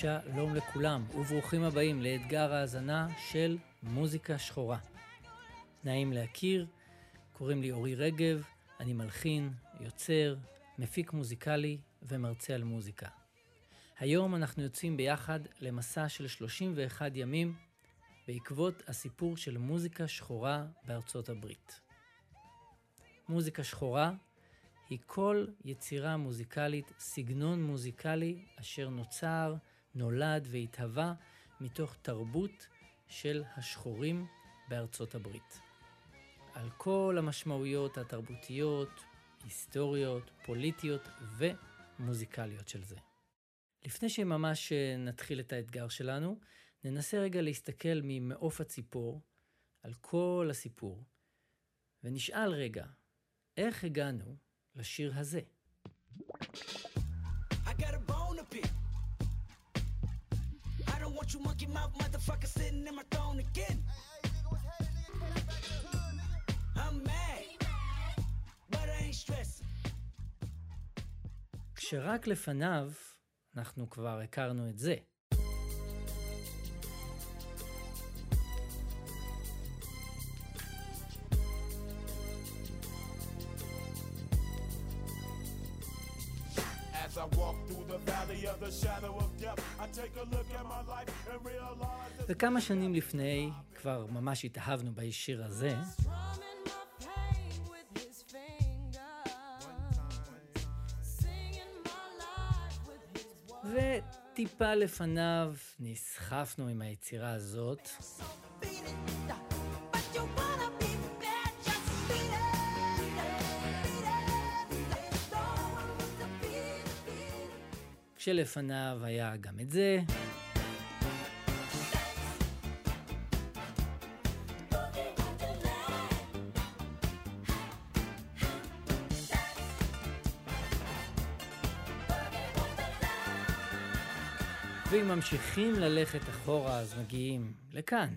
שלום לכולם, וברוכים הבאים לאתגר ההאזנה של מוזיקה שחורה. נעים להכיר, קוראים לי אורי רגב, אני מלחין, יוצר, מפיק מוזיקלי ומרצה על מוזיקה. היום אנחנו יוצאים ביחד למסע של 31 ימים בעקבות הסיפור של מוזיקה שחורה בארצות הברית. מוזיקה שחורה היא כל יצירה מוזיקלית, סגנון מוזיקלי אשר נוצר, נולד והתהווה מתוך תרבות של השחורים בארצות הברית. על כל המשמעויות התרבותיות, היסטוריות, פוליטיות ומוזיקליות של זה. לפני שממש נתחיל את האתגר שלנו, ננסה רגע להסתכל ממעוף הציפור על כל הסיפור, ונשאל רגע, איך הגענו לשיר הזה? כשרק לפניו אנחנו כבר הכרנו את זה. וכמה שנים לפני, כבר ממש התאהבנו בשיר הזה. וטיפה לפניו נסחפנו עם היצירה הזאת. כשלפניו היה גם את זה. ואם ממשיכים ללכת אחורה אז מגיעים לכאן.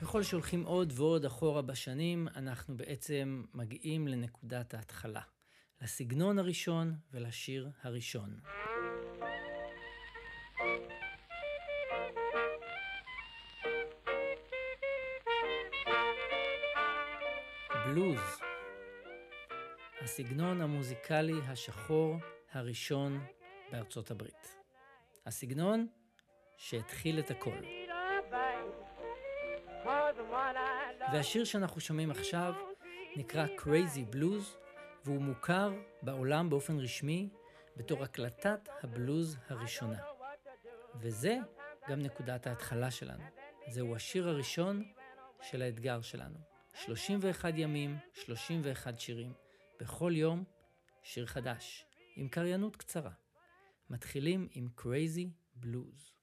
ככל שהולכים עוד ועוד אחורה בשנים, אנחנו בעצם מגיעים לנקודת ההתחלה, לסגנון הראשון ולשיר הראשון. בלוז, הסגנון המוזיקלי השחור הראשון בארצות הברית. הסגנון שהתחיל את הכל. והשיר שאנחנו שומעים עכשיו נקרא Crazy Blues, והוא מוכר בעולם באופן רשמי בתור הקלטת הבלוז הראשונה. וזה גם נקודת ההתחלה שלנו. זהו השיר הראשון של האתגר שלנו. 31 ימים, 31 שירים. בכל יום שיר חדש, עם קריינות קצרה. מתחילים עם Crazy Blues.